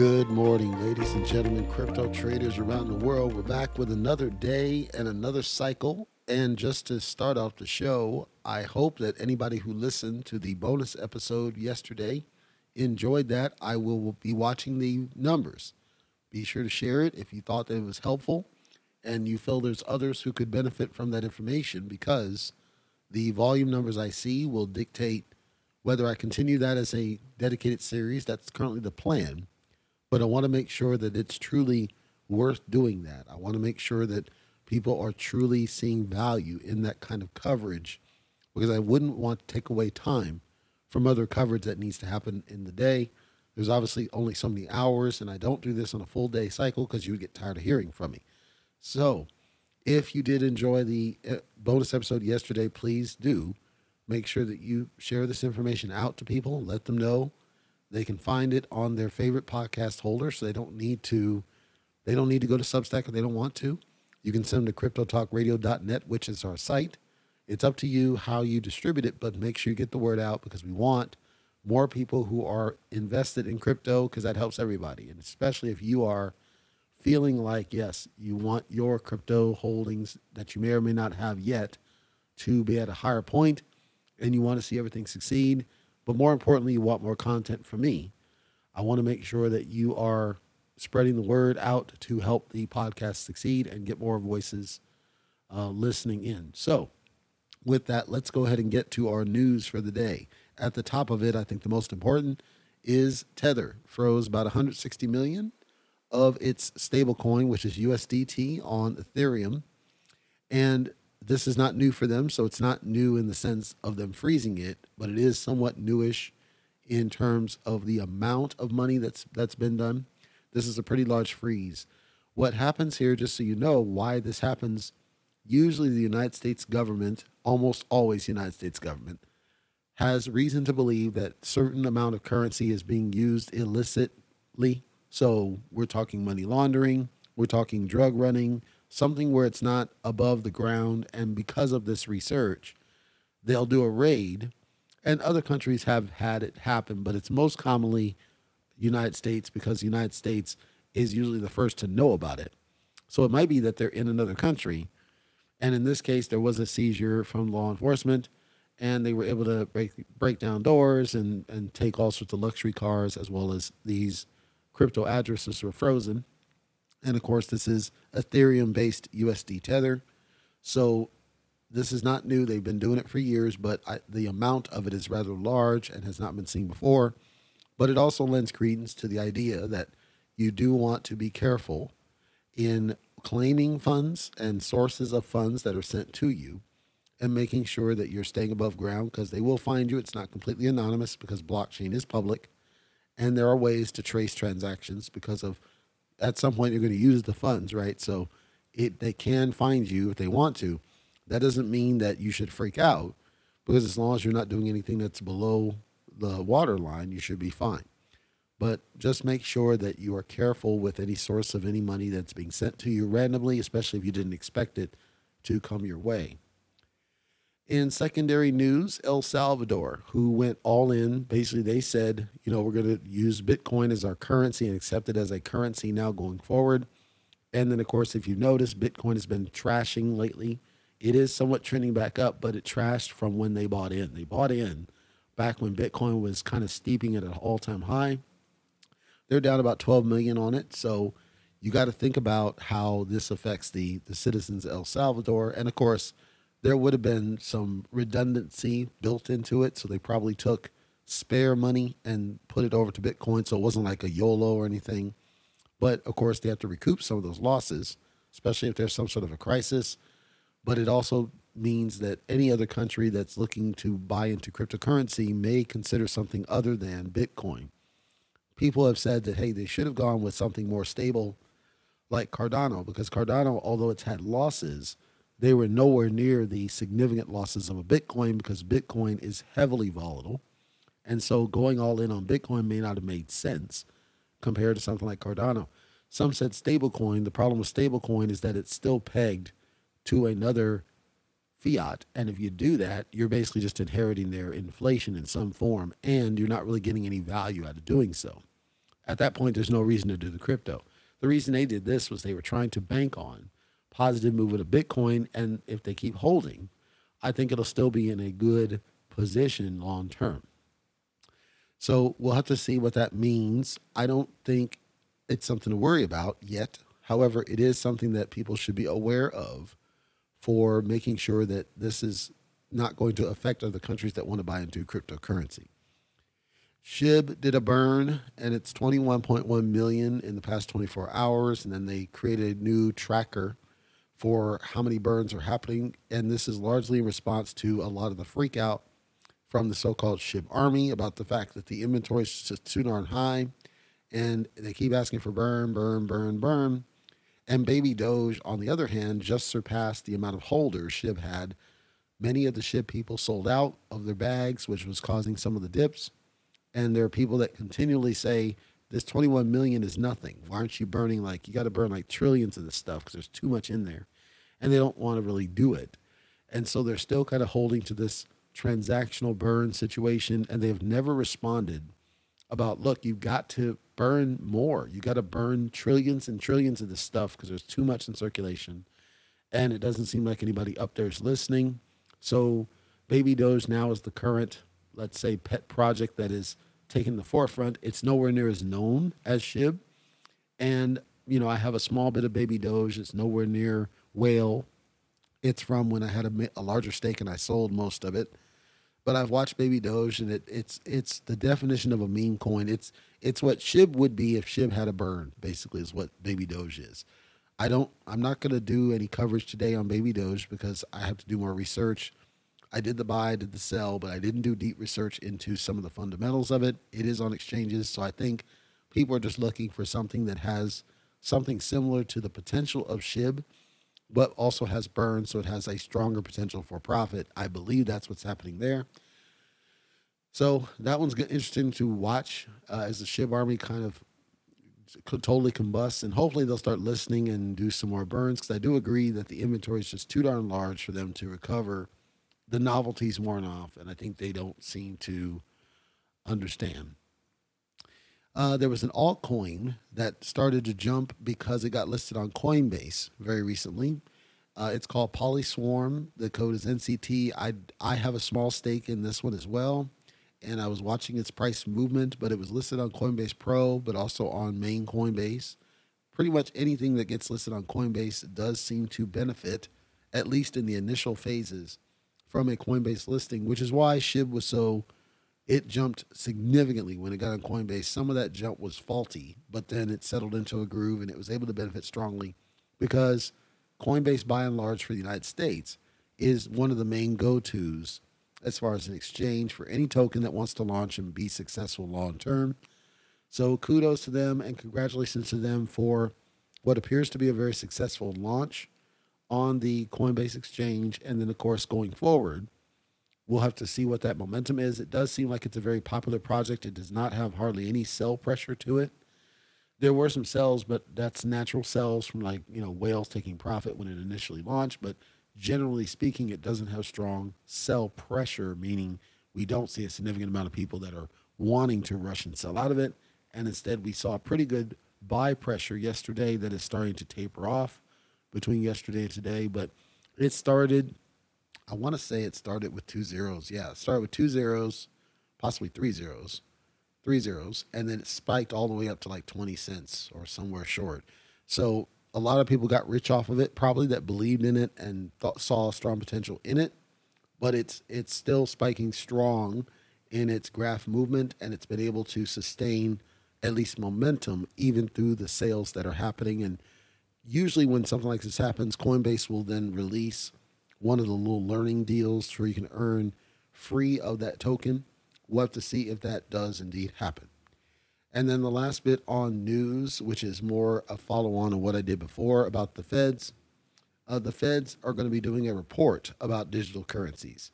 Good morning, ladies and gentlemen, crypto traders around the world. We're back with another day and another cycle. And just to start off the show, I hope that anybody who listened to the bonus episode yesterday enjoyed that. I will be watching the numbers. Be sure to share it if you thought that it was helpful and you feel there's others who could benefit from that information because the volume numbers I see will dictate whether I continue that as a dedicated series. That's currently the plan. But I want to make sure that it's truly worth doing that. I want to make sure that people are truly seeing value in that kind of coverage because I wouldn't want to take away time from other coverage that needs to happen in the day. There's obviously only so many hours, and I don't do this on a full day cycle because you would get tired of hearing from me. So, if you did enjoy the uh, bonus episode yesterday, please do make sure that you share this information out to people. Let them know they can find it on their favorite podcast holder, so they don't need to they don't need to go to Substack if they don't want to. You can send them to cryptotalkradio.net, which is our site. It's up to you how you distribute it, but make sure you get the word out because we want more people who are invested in crypto because that helps everybody. And especially if you are feeling like, yes, you want your crypto holdings that you may or may not have yet to be at a higher point and you want to see everything succeed. But more importantly, you want more content from me. I want to make sure that you are spreading the word out to help the podcast succeed and get more voices uh, listening in. So, with that, let's go ahead and get to our news for the day. At the top of it, I think the most important is Tether froze about 160 million of its stablecoin, which is USDT on Ethereum. And this is not new for them, so it's not new in the sense of them freezing it, but it is somewhat newish in terms of the amount of money that's that's been done. This is a pretty large freeze. What happens here, just so you know why this happens, usually the United States government, almost always the United States government, has reason to believe that certain amount of currency is being used illicitly. So we're talking money laundering, we're talking drug running, something where it's not above the ground. And because of this research, they'll do a raid. And other countries have had it happen, but it's most commonly United States because the United States is usually the first to know about it. So it might be that they're in another country. And in this case, there was a seizure from law enforcement, and they were able to break, break down doors and, and take all sorts of luxury cars, as well as these crypto addresses were frozen. And of course, this is Ethereum based USD Tether. So this is not new. They've been doing it for years, but I, the amount of it is rather large and has not been seen before. But it also lends credence to the idea that you do want to be careful in claiming funds and sources of funds that are sent to you and making sure that you're staying above ground because they will find you. It's not completely anonymous because blockchain is public. And there are ways to trace transactions because of at some point you're going to use the funds, right? So it they can find you if they want to. That doesn't mean that you should freak out because as long as you're not doing anything that's below the water line, you should be fine. But just make sure that you are careful with any source of any money that's being sent to you randomly, especially if you didn't expect it to come your way. In secondary news, El Salvador, who went all in, basically they said, you know, we're going to use Bitcoin as our currency and accept it as a currency now going forward. And then, of course, if you notice, Bitcoin has been trashing lately. It is somewhat trending back up, but it trashed from when they bought in. They bought in back when Bitcoin was kind of steeping at an all-time high. They're down about 12 million on it, so you got to think about how this affects the the citizens of El Salvador. And of course, there would have been some redundancy built into it, so they probably took spare money and put it over to Bitcoin, so it wasn't like a YOLO or anything. But of course, they have to recoup some of those losses, especially if there's some sort of a crisis. But it also means that any other country that's looking to buy into cryptocurrency may consider something other than Bitcoin. People have said that, hey, they should have gone with something more stable like Cardano, because Cardano, although it's had losses, they were nowhere near the significant losses of a Bitcoin because Bitcoin is heavily volatile. And so going all in on Bitcoin may not have made sense compared to something like Cardano. Some said stablecoin. The problem with stablecoin is that it's still pegged to another fiat. And if you do that, you're basically just inheriting their inflation in some form, and you're not really getting any value out of doing so. At that point, there's no reason to do the crypto. The reason they did this was they were trying to bank on positive movement of Bitcoin. And if they keep holding, I think it'll still be in a good position long term. So we'll have to see what that means. I don't think it's something to worry about yet. However, it is something that people should be aware of for making sure that this is not going to affect other countries that want to buy into cryptocurrency. SHIB did a burn and it's 21.1 million in the past 24 hours and then they created a new tracker for how many burns are happening. And this is largely in response to a lot of the freak out from the so-called SHIB army about the fact that the inventory is just too darn high. And they keep asking for burn burn burn burn. And baby doge on the other hand just surpassed the amount of holders SHIB had. Many of the SHIB people sold out of their bags which was causing some of the dips. And there are people that continually say this 21 million is nothing. Why aren't you burning like you got to burn like trillions of this stuff because there's too much in there, and they don't want to really do it, and so they're still kind of holding to this transactional burn situation, and they have never responded about look, you've got to burn more. You got to burn trillions and trillions of this stuff because there's too much in circulation, and it doesn't seem like anybody up there is listening. So, Baby Doge now is the current let's say, pet project that is taking the forefront. It's nowhere near as known as Shib. And, you know, I have a small bit of Baby Doge. It's nowhere near Whale. It's from when I had a, a larger stake and I sold most of it. But I've watched Baby Doge, and it, it's it's the definition of a meme coin. It's it's what Shib would be if Shib had a burn. Basically, is what Baby Doge is. I don't. I'm not going to do any coverage today on Baby Doge because I have to do more research. I did the buy, I did the sell, but I didn't do deep research into some of the fundamentals of it. It is on exchanges, so I think people are just looking for something that has something similar to the potential of SHIB, but also has burn, so it has a stronger potential for profit. I believe that's what's happening there. So that one's interesting to watch uh, as the SHIB army kind of totally combusts, and hopefully they'll start listening and do some more burns because I do agree that the inventory is just too darn large for them to recover the novelty's worn off, and I think they don't seem to understand. Uh, there was an altcoin that started to jump because it got listed on Coinbase very recently. Uh, it's called Polyswarm. The code is NCT. I I have a small stake in this one as well, and I was watching its price movement, but it was listed on Coinbase Pro, but also on main Coinbase. Pretty much anything that gets listed on Coinbase does seem to benefit, at least in the initial phases from a Coinbase listing, which is why SHIB was so it jumped significantly when it got on Coinbase. Some of that jump was faulty, but then it settled into a groove and it was able to benefit strongly because Coinbase, by and large, for the United States, is one of the main go tos as far as an exchange for any token that wants to launch and be successful long term. So kudos to them and congratulations to them for what appears to be a very successful launch on the Coinbase exchange. And then, of course, going forward, we'll have to see what that momentum is. It does seem like it's a very popular project. It does not have hardly any sell pressure to it. There were some sells, but that's natural sells from like, you know, whales taking profit when it initially launched. But generally speaking, it doesn't have strong sell pressure, meaning we don't see a significant amount of people that are wanting to rush and sell out of it. And instead, we saw pretty good buy pressure yesterday that is starting to taper off between yesterday and today, but it started. I want to say it started with two zeros. Yeah, it started with two zeros, possibly three zeros, three zeros, and then it spiked all the way up to like 20 cents or somewhere short. So a lot of people got rich off of it, probably that believed in it and thought, saw strong potential in it. But it's it's still spiking strong in its graph movement, and it's been able to sustain at least momentum even through the sales that are happening and usually when something like this happens, Coinbase will then release one of the little learning deals where you can earn free of that token. We'll have to see if that does indeed happen. And then the last bit on news, which is more a follow on of what I did before about the feds. Uh, the feds are going to be doing a report about digital currencies.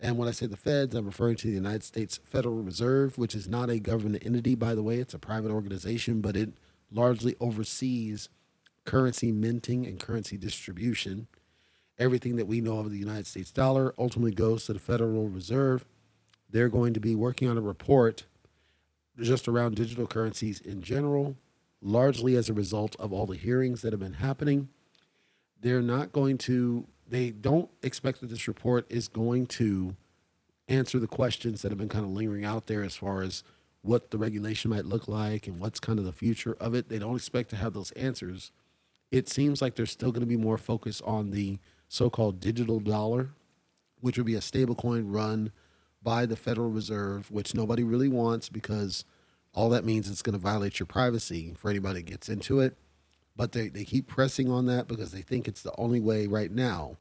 And when I say the feds, I'm referring to the United States Federal Reserve, which is not a government entity, by the way. It's a private organization, but it largely oversees currency minting and currency distribution. Everything that we know of the United States dollar ultimately goes to the Federal Reserve. They're going to be working on a report just around digital currencies in general, largely as a result of all the hearings that have been happening. They're not going to, they don't expect that this report is going to answer the questions that have been kind of lingering out there as far as what the regulation might look like and what's kind of the future of it. They don't expect to have those answers. It seems like there's still going to be more focus on the so called digital dollar, which would be a stablecoin run by the Federal Reserve, which nobody really wants because all that means it's going to violate your privacy for anybody that gets into it. But they, they keep pressing on that because they think it's the only way right now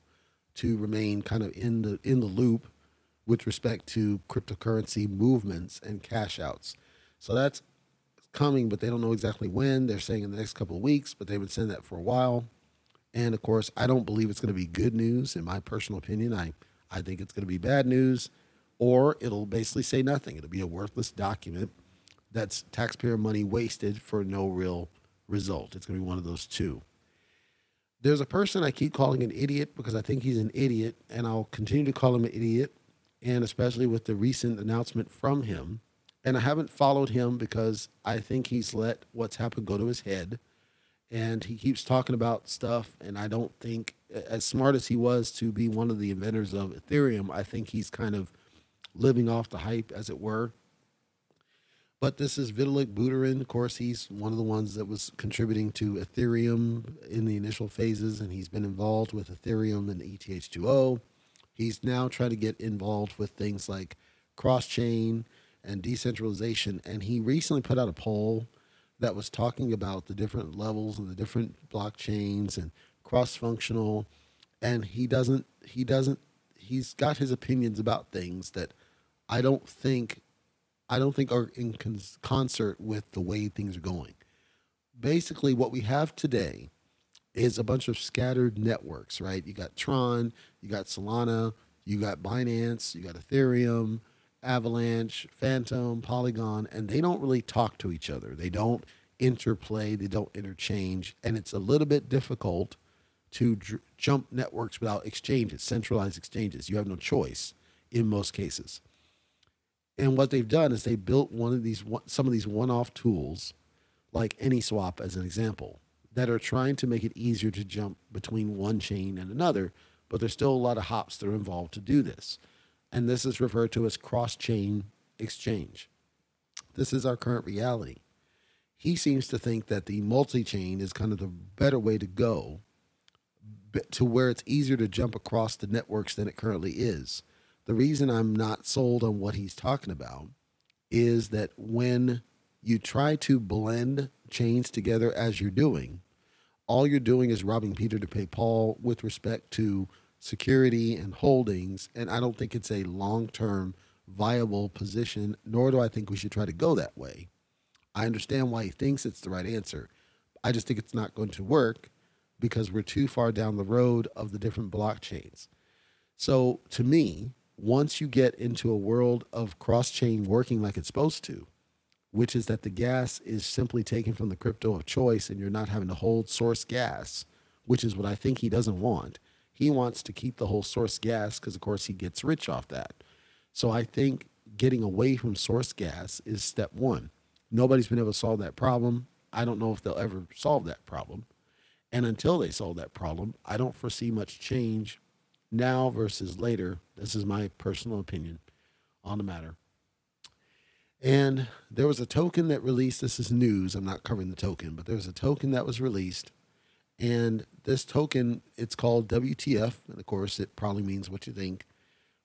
to remain kind of in the in the loop with respect to cryptocurrency movements and cash outs. So that's coming, but they don't know exactly when. They're saying in the next couple of weeks, but they've been saying that for a while. And of course, I don't believe it's going to be good news. In my personal opinion, I, I think it's going to be bad news, or it'll basically say nothing. It'll be a worthless document that's taxpayer money wasted for no real result. It's going to be one of those two. There's a person I keep calling an idiot because I think he's an idiot, and I'll continue to call him an idiot, and especially with the recent announcement from him. And I haven't followed him because I think he's let what's happened go to his head. And he keeps talking about stuff, and I don't think, as smart as he was to be one of the inventors of Ethereum, I think he's kind of living off the hype, as it were. But this is Vitalik Buterin. Of course, he's one of the ones that was contributing to Ethereum in the initial phases, and he's been involved with Ethereum and ETH2O. He's now trying to get involved with things like cross chain and decentralization. And he recently put out a poll that was talking about the different levels and the different blockchains and cross functional. And he doesn't, he doesn't, he's got his opinions about things that I don't think I don't think are in concert with the way things are going. Basically, what we have today is a bunch of scattered networks, right? You got Tron, you got Solana, you got Binance, you got Ethereum, Avalanche, Fantom, Polygon, and they don't really talk to each other. They don't interplay, they don't interchange, and it's a little bit difficult to dr- jump networks without exchanges, centralized exchanges. You have no choice in most cases. And what they've done is they built one of these some of these one-off tools, like AnySwap as an example, that are trying to make it easier to jump between one chain and another. But there's still a lot of hops that are involved to do this, and this is referred to as cross-chain exchange. This is our current reality. He seems to think that the multi-chain is kind of the better way to go, to where it's easier to jump across the networks than it currently is the reason I'm not sold on what he's talking about is that when you try to blend chains together as you're doing, all you're doing is robbing Peter to pay Paul with respect to security and holdings. And I don't think it's a long term viable position, nor do I think we should try to go that way. I understand why he thinks it's the right answer. I just think it's not going to work because we're too far down the road of the different blockchains. So to me, once you get into a world of cross chain working like it's supposed to, which is that the gas is simply taken from the crypto of choice and you're not having to hold source gas, which is what I think he doesn't want. He wants to keep the whole source gas because, of course, he gets rich off that. So I think getting away from source gas is step one. Nobody's been able to solve that problem. I don't know if they'll ever solve that problem. And until they solve that problem, I don't foresee much change now versus later. This is my personal opinion on the matter. And there was a token that released. This is news. I'm not covering the token, but there was a token that was released. And this token, it's called WTF. And of course, it probably means what you think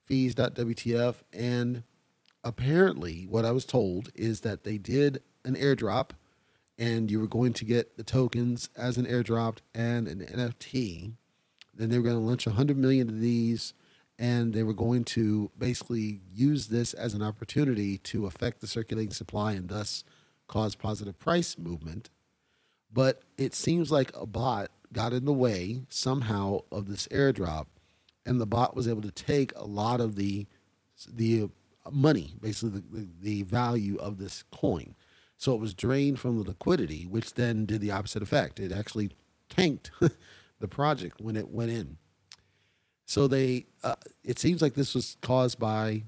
fees.wtf. And apparently, what I was told is that they did an airdrop and you were going to get the tokens as an airdrop and an NFT then they were going to launch 100 million of these, and they were going to basically use this as an opportunity to affect the circulating supply and thus cause positive price movement. But it seems like a bot got in the way somehow of this airdrop, and the bot was able to take a lot of the the money, basically the, the, value of this coin. So it was drained from the liquidity, which then did the opposite effect. It actually tanked the project when it went in. So they, uh, it seems like this was caused by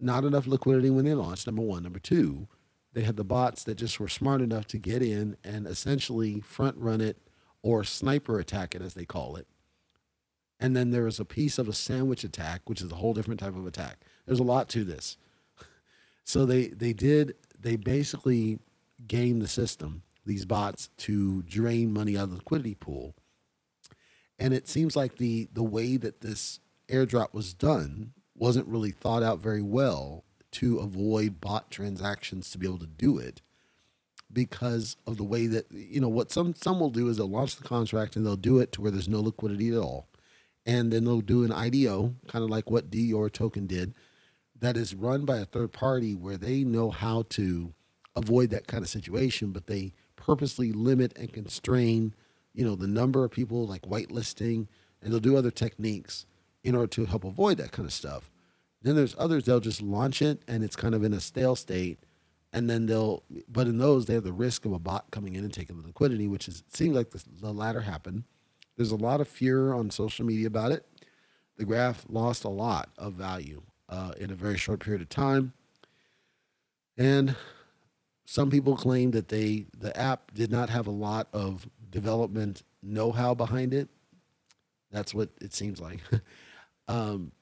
not enough liquidity when they launched. Number one, number two, they had the bots that just were smart enough to get in and essentially front run it or sniper attack it, as they call it. And then there was a piece of a sandwich attack, which is a whole different type of attack. There's a lot to this. So they they did they basically game the system, these bots, to drain money out of the liquidity pool. And it seems like the the way that this airdrop was done wasn't really thought out very well to avoid bot transactions to be able to do it because of the way that you know what some some will do is they'll launch the contract and they'll do it to where there's no liquidity at all. And then they'll do an IDO kind of like what Dior token did that is run by a third party where they know how to avoid that kind of situation but they purposely limit and constrain you know the number of people like whitelisting and they'll do other techniques in order to help avoid that kind of stuff then there's others they'll just launch it and it's kind of in a stale state. And then they'll but in those they have the risk of a bot coming in and taking the liquidity which is it seems like the, the latter happened. There's a lot of fear on social media about it. The graph lost a lot of value uh, in a very short period of time. And some people claim that they the app did not have a lot of development know-how behind it. That's what it seems like. Um,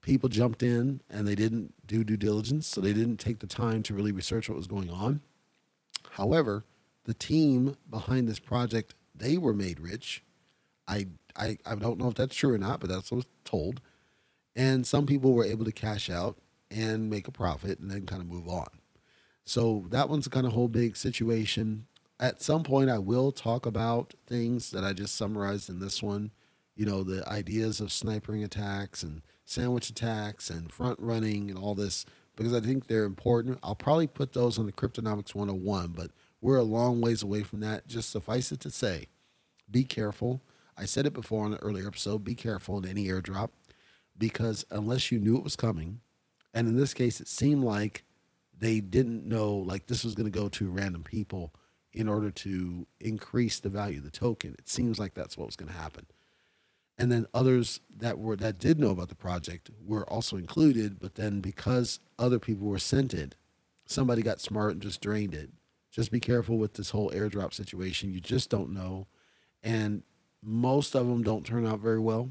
people jumped in and they didn't do due diligence, so they didn't take the time to really research what was going on. However, the team behind this project, they were made rich. I, I, I don't know if that's true or not, but that's what was told. And some people were able to cash out and make a profit and then kind of move on. So that one's kind of whole big situation. At some point, I will talk about things that I just summarized in this one. You know, the ideas of sniping attacks and sandwich attacks and front running and all this because I think they're important. I'll probably put those on the Cryptonomics 101, but we're a long ways away from that. Just suffice it to say, be careful. I said it before on an earlier episode be careful in any airdrop because unless you knew it was coming, and in this case, it seemed like they didn't know like this was going to go to random people in order to increase the value of the token. It seems like that's what was going to happen and then others that were that did know about the project were also included but then because other people were scented somebody got smart and just drained it. Just be careful with this whole airdrop situation. You just don't know. And most of them don't turn out very well.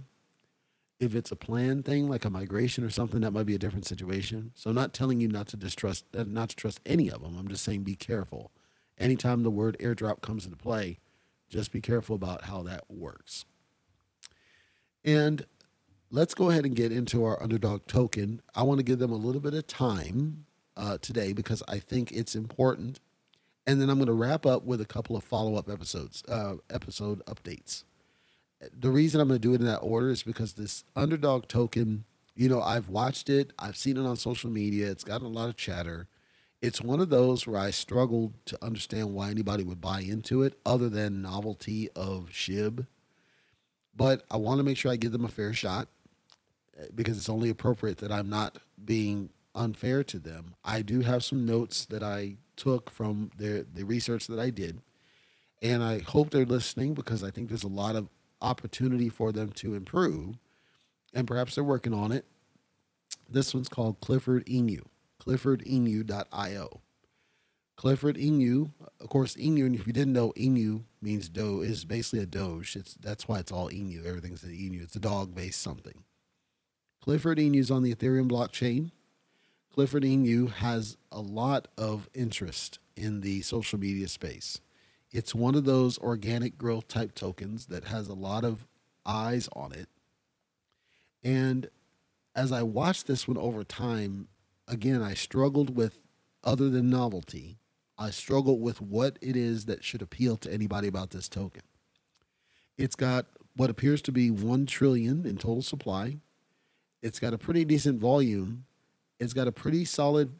If it's a planned thing like a migration or something that might be a different situation. So i'm not telling you not to distrust uh, not to trust any of them. I'm just saying be careful. Anytime the word airdrop comes into play just be careful about how that works and let's go ahead and get into our underdog token. I want to give them a little bit of time uh, today because I think it's important. And then I'm going to wrap up with a couple of follow up episodes, uh, episode updates. The reason I'm going to do it in that order is because this underdog token, you know, I've watched it, I've seen it on social media, it's gotten a lot of chatter. It's one of those where I struggled to understand why anybody would buy into it other than novelty of SHIB but I want to make sure I give them a fair shot eh, because it's only appropriate that I'm not being unfair to them. I do have some notes that I took from the the research that I did, and I hope they're listening because I think there's a lot of opportunity for them to improve, and perhaps they're working on it. This one's called Clifford Inu, cliffordinu.io. Clifford Inu, of course, Inu. And If you didn't know, Inu means do is basically a Doge. It's that's why it's all Inu. Everything's an Inu. It's a dog-based something. Clifford Inu is on the Ethereum blockchain. Clifford Inu has a lot of interest in the social media space. It's one of those organic growth type tokens that has a lot of eyes on it. And as I watched this one over time, again, I struggled with other than novelty I struggle with what it is that should appeal to anybody about this token. It's got what appears to be 1 trillion in total supply. It's got a pretty decent volume. It's got a pretty solid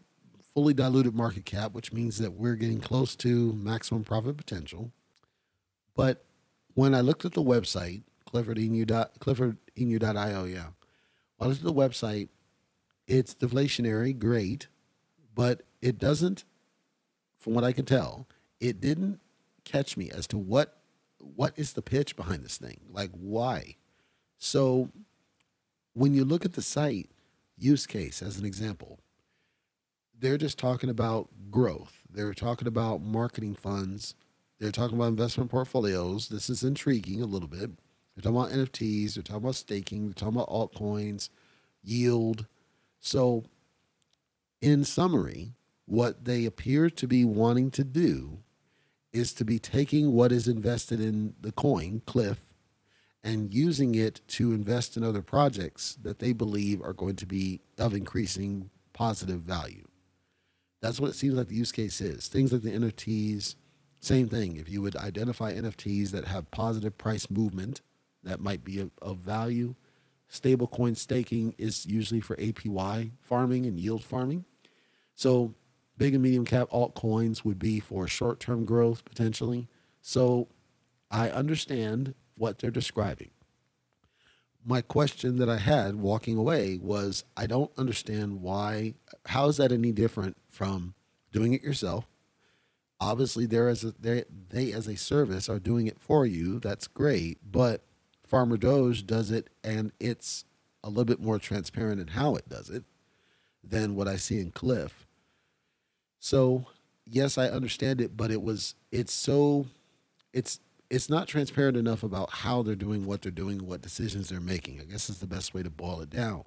fully diluted market cap, which means that we're getting close to maximum profit potential. But when I looked at the website, cliffordinu.io, yeah. When I looked at the website, it's deflationary, great, but it doesn't from what I can tell, it didn't catch me as to what what is the pitch behind this thing? Like why? So when you look at the site use case as an example, they're just talking about growth. They're talking about marketing funds. They're talking about investment portfolios. This is intriguing a little bit. They're talking about NFTs. They're talking about staking. They're talking about altcoins, yield. So, in summary, what they appear to be wanting to do is to be taking what is invested in the coin, Cliff, and using it to invest in other projects that they believe are going to be of increasing positive value. That's what it seems like the use case is. Things like the NFTs, same thing. If you would identify NFTs that have positive price movement, that might be of, of value. Stablecoin staking is usually for APY farming and yield farming. So big and medium cap altcoins would be for short term growth potentially. So I understand what they're describing. My question that I had walking away was I don't understand why, how is that any different from doing it yourself? Obviously, they're a, they, they as a service are doing it for you. That's great. But Farmer Doge does it and it's a little bit more transparent in how it does it than what I see in Cliff. So, yes, I understand it, but it was, it's so, it's, it's not transparent enough about how they're doing what they're doing, what decisions they're making. I guess is the best way to boil it down.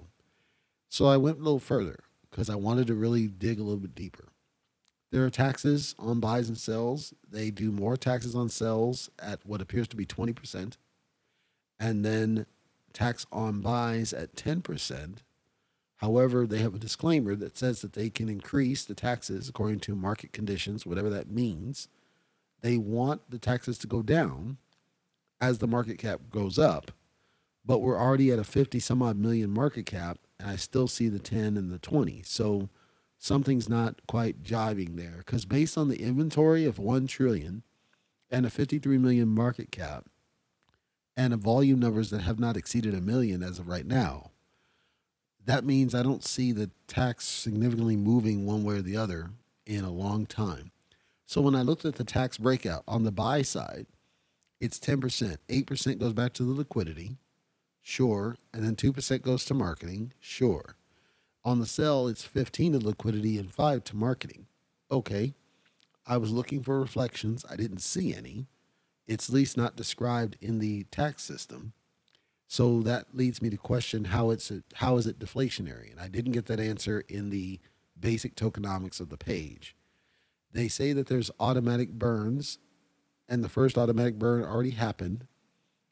So I went a little further because I wanted to really dig a little bit deeper. There are taxes on buys and sells. They do more taxes on sells at what appears to be 20%, and then tax on buys at 10%. However, they have a disclaimer that says that they can increase the taxes according to market conditions, whatever that means they want the taxes to go down as the market cap goes up, but we're already at a 50 some odd million market cap, and I still see the 10 and the 20. So something's not quite jiving there because based on the inventory of 1 trillion and a 53 million market cap and a volume numbers that have not exceeded a million as of right now, that means I don't see the tax significantly moving one way or the other in a long time. So when I looked at the tax breakout on the buy side, it's 10%. 8% goes back to the liquidity, sure. And then 2% goes to marketing, sure. On the sell, it's 15 to liquidity and 5 to marketing. Okay. I was looking for reflections. I didn't see any. It's at least not described in the tax system. So that leads me to question how it's a, how is it deflationary? And I didn't get that answer in the basic tokenomics of the page. They say that there's automatic burns, and the first automatic burn already happened.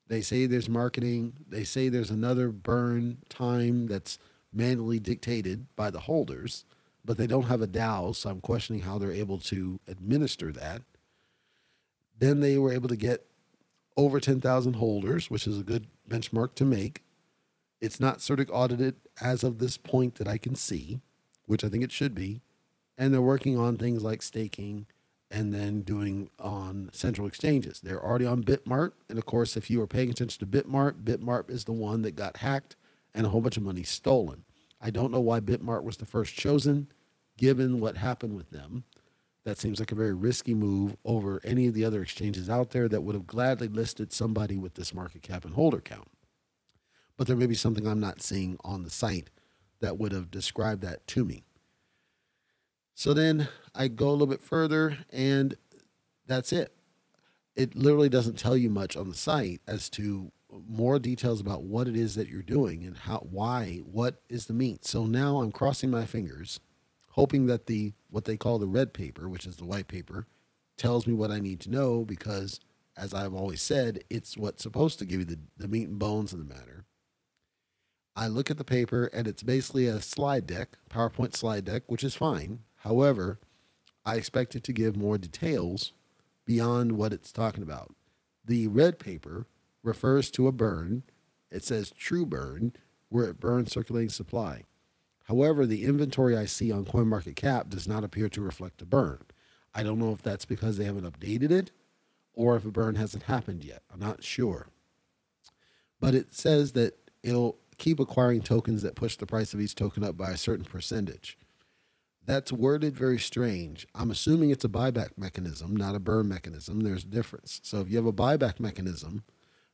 They say there's marketing. They say there's another burn time that's manually dictated by the holders, but they don't have a DAO, so I'm questioning how they're able to administer that. Then they were able to get over 10,000 holders, which is a good benchmark to make. It's not CertiK audited as of this point that I can see, which I think it should be and they're working on things like staking and then doing on central exchanges. They're already on Bitmart, and of course, if you are paying attention to Bitmart, Bitmart is the one that got hacked and a whole bunch of money stolen. I don't know why Bitmart was the first chosen, given what happened with them. That seems like a very risky move over any of the other exchanges out there that would have gladly listed somebody with this market cap and holder count. But there may be something I'm not seeing on the site that would have described that to me. So then I go a little bit further, and that's it. It literally doesn't tell you much on the site as to more details about what it is that you're doing and how, why, what is the meat. So now I'm crossing my fingers, hoping that the what they call the red paper, which is the white paper, tells me what I need to know because, as I've always said, it's what's supposed to give you the, the meat and bones of the matter. I look at the paper and it's basically a slide deck, PowerPoint slide deck, which is fine. However, I expect it to give more details beyond what it's talking about. The red paper refers to a burn. It says true burn, where it burns circulating supply. However, the inventory I see on CoinMarketCap does not appear to reflect a burn. I don't know if that's because they haven't updated it or if a burn hasn't happened yet. I'm not sure. But it says that it'll keep acquiring tokens that push the price of each token up by a certain percentage that's worded very strange. I'm assuming it's a buyback mechanism, not a burn mechanism. There's a difference. So if you have a buyback mechanism,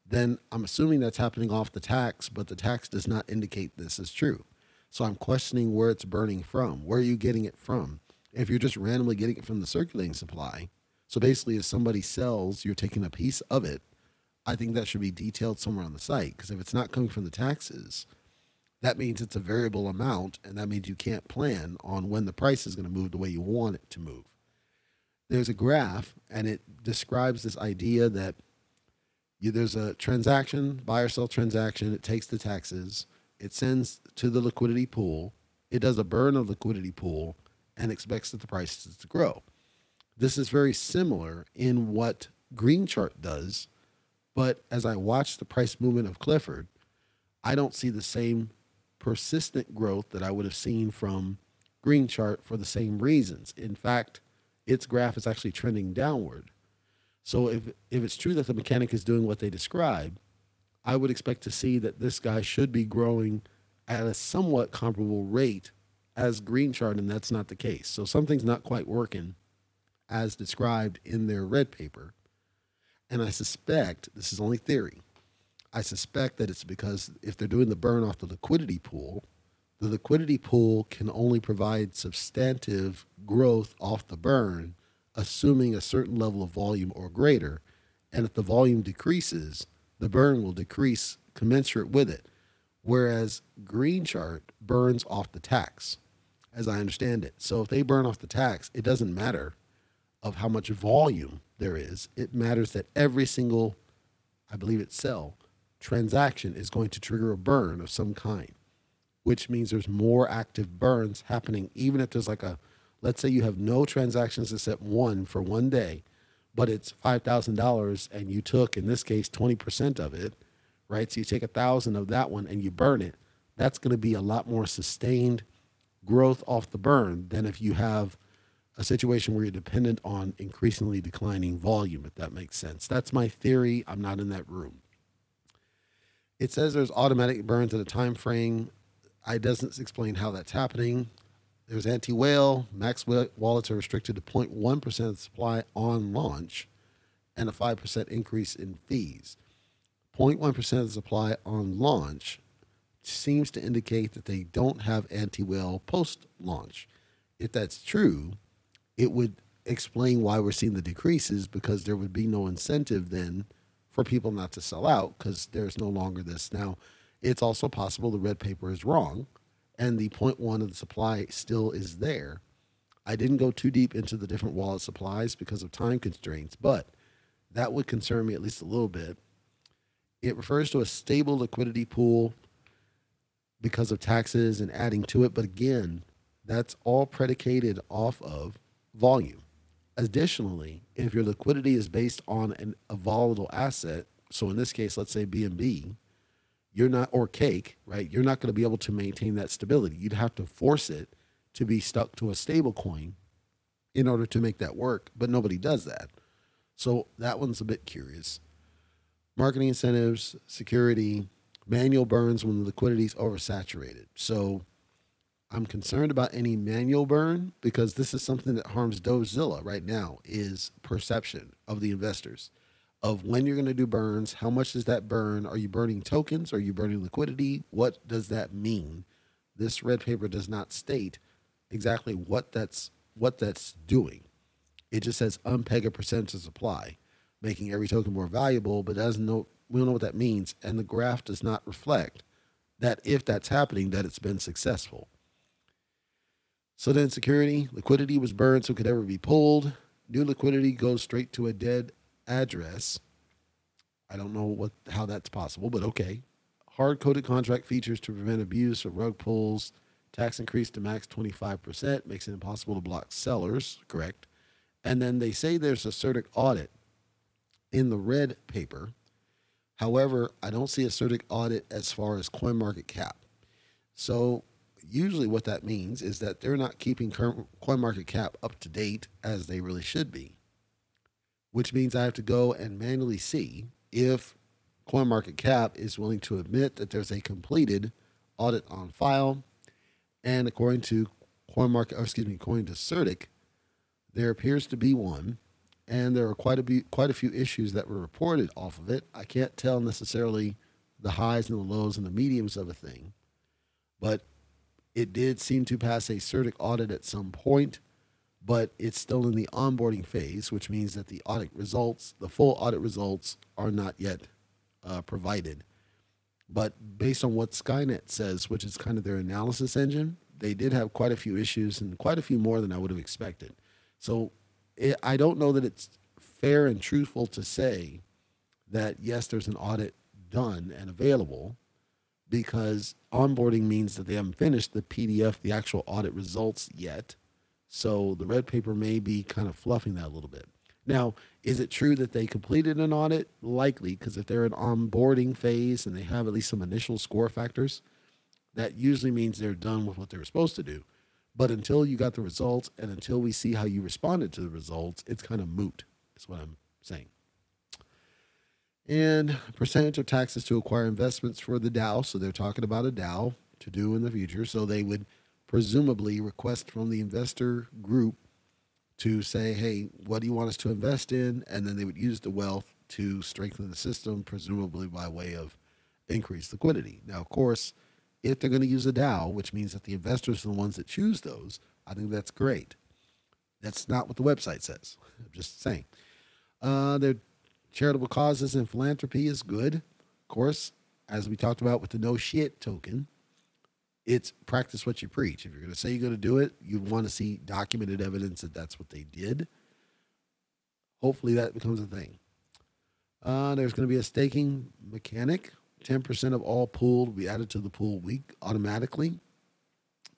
then I'm assuming that's happening off the tax, but the tax does not indicate this is true. So I'm questioning where it's burning from. Where are you getting it from? If you're just randomly getting it from the circulating supply, so basically, if somebody sells, you're taking a piece of it. I think that should be detailed somewhere on the site because if it's not coming from the taxes, that means it's a variable amount, and that means you can't plan on when the price is going to move the way you want it to move. There's a graph, and it describes this idea that you, there's a transaction, buy or sell transaction, it takes the taxes, it sends to the liquidity pool, it does a burn of liquidity pool, and expects that the prices to grow. This is very similar in what Green Chart does, but as I watch the price movement of Clifford, I don't see the same persistent growth that I would have seen from Green Chart for the same reasons. In fact, its graph is actually trending downward. So if if it's true that the mechanic is doing what they describe, I would expect to see that this guy should be growing at a somewhat comparable rate as Green Chart, and that's not the case. So something's not quite working as described in their red paper. And I suspect, this is only theory, I suspect that it's because if they're doing the burn off the liquidity pool, the liquidity pool can only provide substantive growth off the burn, assuming a certain level of volume or greater. And if the volume decreases, the burn will decrease commensurate with it. Whereas Green Chart burns off the tax, as I understand it. So if they burn off the tax, it doesn't matter of how much volume there is. It matters that every single, I believe it's sell, transaction is going to trigger a burn of some kind, which means there's more active burns happening, even if there's like a, let's say you have no transactions except one for one day, but it's $5,000 and you took, in this case, 20% of it, right? So you take a thousand of that one and you burn it. That's going to be a lot more sustained growth off the burn than if you have a situation where you're dependent on increasingly declining volume, if that makes sense. That's my theory. I'm not in that room. It says there's automatic burns at a time frame. I doesn't explain how that's happening. There's anti-whale. Max wallets are restricted to 0.1% of the supply on launch and a 5% increase in fees. 0.1% of the supply on launch seems to indicate that they don't have anti-whale post-launch. If that's true, it would explain why we're seeing the decreases because there would be no incentive then for people not to sell out because there's no longer this. Now, it's also possible the red paper is wrong and the point one of the supply still is there. I didn't go too deep into the different wallet supplies because of time constraints, but that would concern me at least a little bit. It refers to a stable liquidity pool because of taxes and adding to it, but again, that's all predicated off of volume. Additionally, if your liquidity is based on an, a volatile asset, so in this case, let's say BNB, you're not or cake, right? You're not going to be able to maintain that stability. You'd have to force it to be stuck to a stable coin in order to make that work, but nobody does that. So that one's a bit curious. Marketing incentives, security, manual burns when the liquidity is oversaturated. So I'm concerned about any manual burn because this is something that harms Dozilla right now is perception of the investors of when you're going to do burns, how much does that burn? Are you burning tokens? Are you burning liquidity? What does that mean? This red paper does not state exactly what that's what that's doing. It just says unpeg a percentage of supply, making every token more valuable, but doesn't know we don't know what that means, and the graph does not reflect that if that's happening, that it's been successful. So then security, liquidity was burned so could ever be pulled. New liquidity goes straight to a dead address. I don't know what how that's possible, but okay. Hard coded contract features to prevent abuse or rug pulls. Tax increase to max 25% makes it impossible to block sellers, correct? And then they say there's a CertiK audit in the red paper. However, I don't see a CertiK audit as far as coin market cap. So usually what that means is that they're not keeping coin market cap up to date as they really should be, which means I have to go and manually see if CoinMarketCap is willing to admit that there's a completed audit on file. And according to CoinMarket, or excuse me, according to CertiK, there appears to be one, and there are quite a be, quite a few issues that were reported off of it. I can't tell necessarily the highs and the lows and the mediums of a thing, but it did seem to pass a CertiK audit at some point. But it's still in the onboarding phase, which means that the audit results, the full audit results, are not yet uh, provided. But based on what Skynet says, which is kind of their analysis engine, they did have quite a few issues and quite a few more than I would have expected. So it, I don't know that it's fair and truthful to say that yes, there's an audit done and available because onboarding means that they haven't finished the PDF, the actual audit results yet. So the red paper may be kind of fluffing that a little bit. Now, is it true that they completed an audit? Likely, because if they're in onboarding phase and they have at least some initial score factors, that usually means they're done with what they were supposed to do. But until you got the results and until we see how you responded to the results, it's kind of moot, is what I'm saying. And percentage of taxes to acquire investments for the DAO. So they're talking about a DAO to do in the future. So they would presumably request from the investor group to say, hey, what do you want us to invest in? And then they would use the wealth to strengthen the system, presumably by way of increased liquidity. Now, of course, if they're going to use a DAO, which means that the investors are the ones that choose those, I think that's great. That's not what the website says. I'm just saying. Uh, their charitable causes and philanthropy is good. Of course, as we talked about with the no shit token, it's practice what you preach. If you're going to say you're going to do it, you want to see documented evidence that that's what they did. Hopefully, that becomes a thing. Uh, there's going to be a staking mechanic. 10% of all pooled will be added to the pool week automatically.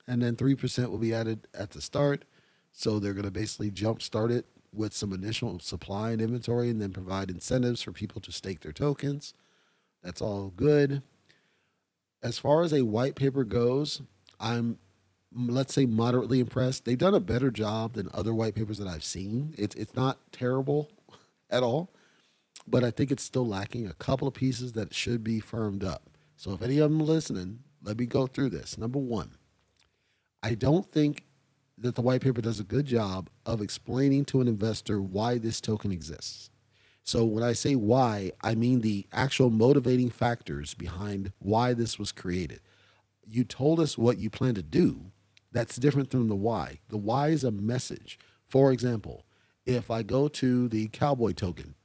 And then 3% will be added at the start. So they're going to basically jump start it with some initial supply and inventory and then provide incentives for people to stake their tokens. That's all good as far as a white paper goes, I'm let's say moderately impressed. They've done a better job than other white papers that I've seen. It's it's not terrible at all, but I think it's still lacking a couple of pieces that should be firmed up. So if any of them listening, let me go through this. Number one, I don't think that the white paper does a good job of explaining to an investor why this token exists. So when I say why, I mean the actual motivating factors behind why this was created. You told us what you plan to do. That's different from the why. The why is a message. For example, if I go to the cowboy token,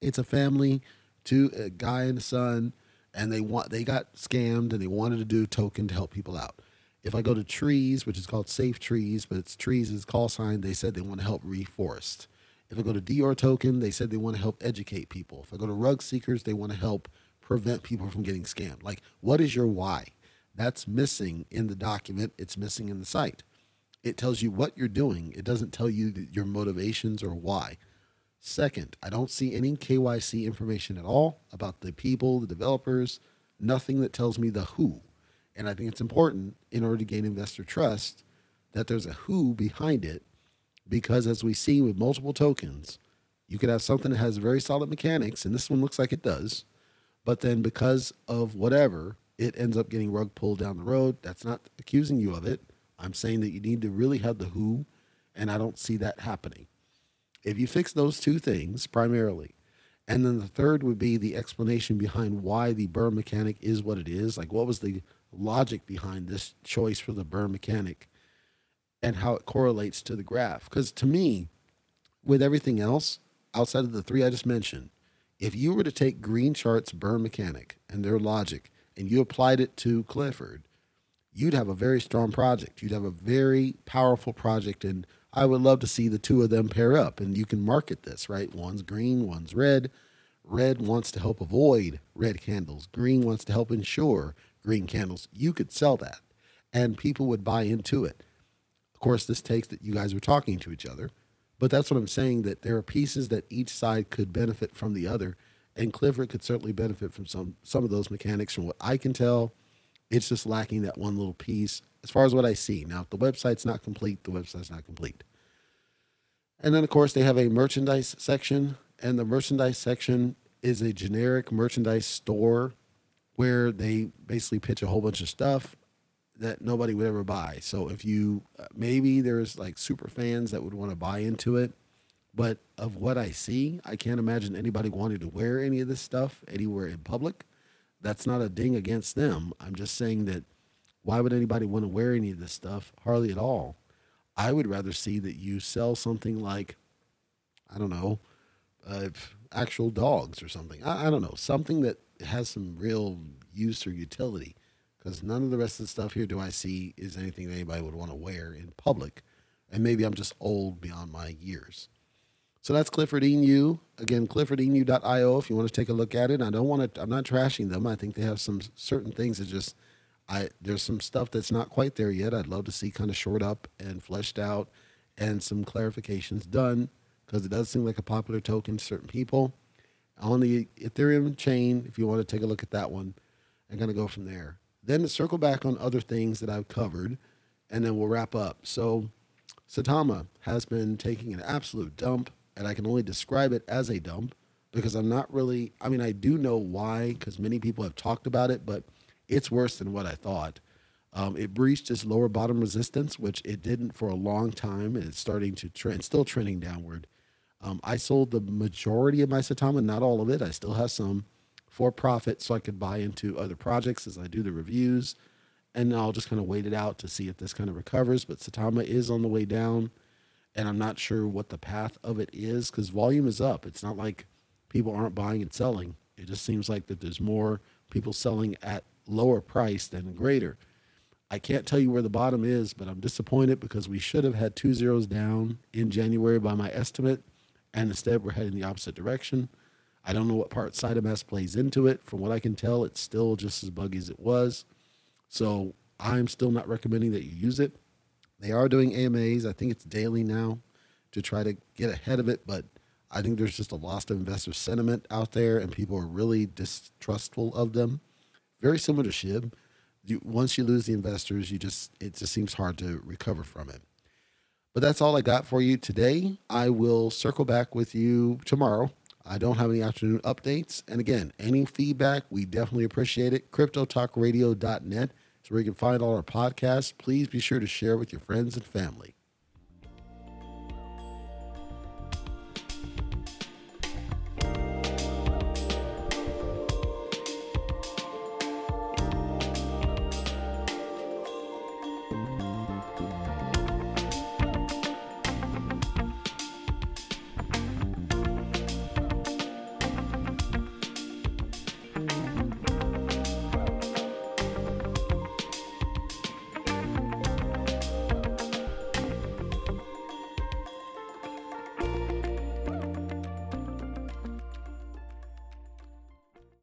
it's a family, two a guy and a son, and they want they got scammed and they wanted to do token to help people out. If I go to trees, which is called Safe Trees, but it's trees is call sign, they said they want to help reforest. If I go to DR Token, they said they want to help educate people. If I go to Rug Seekers, they want to help prevent people from getting scammed. Like, what is your why? That's missing in the document. It's missing in the site. It tells you what you're doing. It doesn't tell you your motivations or why. Second, I don't see any KYC information at all about the people, the developers, nothing that tells me the who. And I think it's important in order to gain investor trust that there's a who behind it because as we see with multiple tokens, you could have something that has very solid mechanics, and this one looks like it does, but then because of whatever, it ends up getting rug pulled down the road. That's not accusing you of it. I'm saying that you need to really have the who, and I don't see that happening. If you fix those two things primarily, and then the third would be the explanation behind why the burn mechanic is what it is. Like, what was the logic behind this choice for the burn mechanic? And how it correlates to the graph. Because to me, with everything else outside of the three I just mentioned, if you were to take Green Chart's burn mechanic and their logic and you applied it to Clifford, you'd have a very strong project. You'd have a very powerful project. And I would love to see the two of them pair up and you can market this, right? One's green, one's red. Red wants to help avoid red candles, green wants to help ensure green candles. You could sell that and people would buy into it course, this takes that you guys are talking to each other. But that's what I'm saying that there are pieces that each side could benefit from the other. And Clifford could certainly benefit from some some of those mechanics from what I can tell. It's just lacking that one little piece as far as what I see. Now, if the website's not complete, the website's not complete. And then, of course, they have a merchandise section, and the merchandise section is a generic merchandise store where they basically pitch a whole bunch of stuff that nobody would ever buy. So if you uh, maybe there's like super fans that would want to buy into it, but of what I see, I can't imagine anybody wanting to wear any of this stuff anywhere in public. That's not a ding against them. I'm just saying that why would anybody want to wear any of this stuff? Hardly at all. I would rather see that you sell something like, I don't know, uh, actual dogs or something. I, I don't know, something that has some real use or utility. Because none of the rest of the stuff here do I see is anything that anybody would want to wear in public. And maybe I'm just old beyond my years. So that's Clifford Inu. Again, cliffordinu.io if you want to take a look at it. I don't want to, I'm not trashing them. I think they have some certain things that just, I there's some stuff that's not quite there yet. I'd love to see kind of shored up and fleshed out and some clarifications done because it does seem like a popular token to certain people. On the Ethereum chain, if you want to take a look at that one, and kind of go from there. Then circle back on other things that I've covered, and then we'll wrap up. So, Saitama has been taking an absolute dump and I can only describe it as a dump because I'm not really. I mean, I do know why because many people have talked about it, but it's worse than what I thought. Um, it breached its lower bottom resistance, which it didn't for a long time, and it's starting to trend, still trending downward. Um, I sold the majority of my Saitama, not all of it. I still have some for profit, so I could buy into other projects as I do the reviews, and I'll just kind of wait it out to see if this kind of recovers. But Saitama is on the way down and I'm not sure what the path of it is because volume is up. It's not like people aren't buying and selling. It just seems like that there's more people selling at lower price than greater. I can't tell you where the bottom is, but I'm disappointed because we should have had two zeros down in January by my estimate, and instead we're heading the opposite direction. I don't know what part SaitaMask plays into it. From what I can tell, it's still just as buggy as it was. So I'm still not recommending that you use it. They are doing AMAs. I think it's daily now to try to get ahead of it, but I think there's just a loss of investor sentiment out there, and people are really distrustful of them. Very similar to SHIB. You, once you lose the investors, you just it just seems hard to recover from it. But that's all I got for you today. I will circle back with you tomorrow. I don't have any afternoon updates. And again, any feedback, we definitely appreciate it. CryptoTalkradio.net is where you can find all our podcasts. Please be sure to share with your friends and family.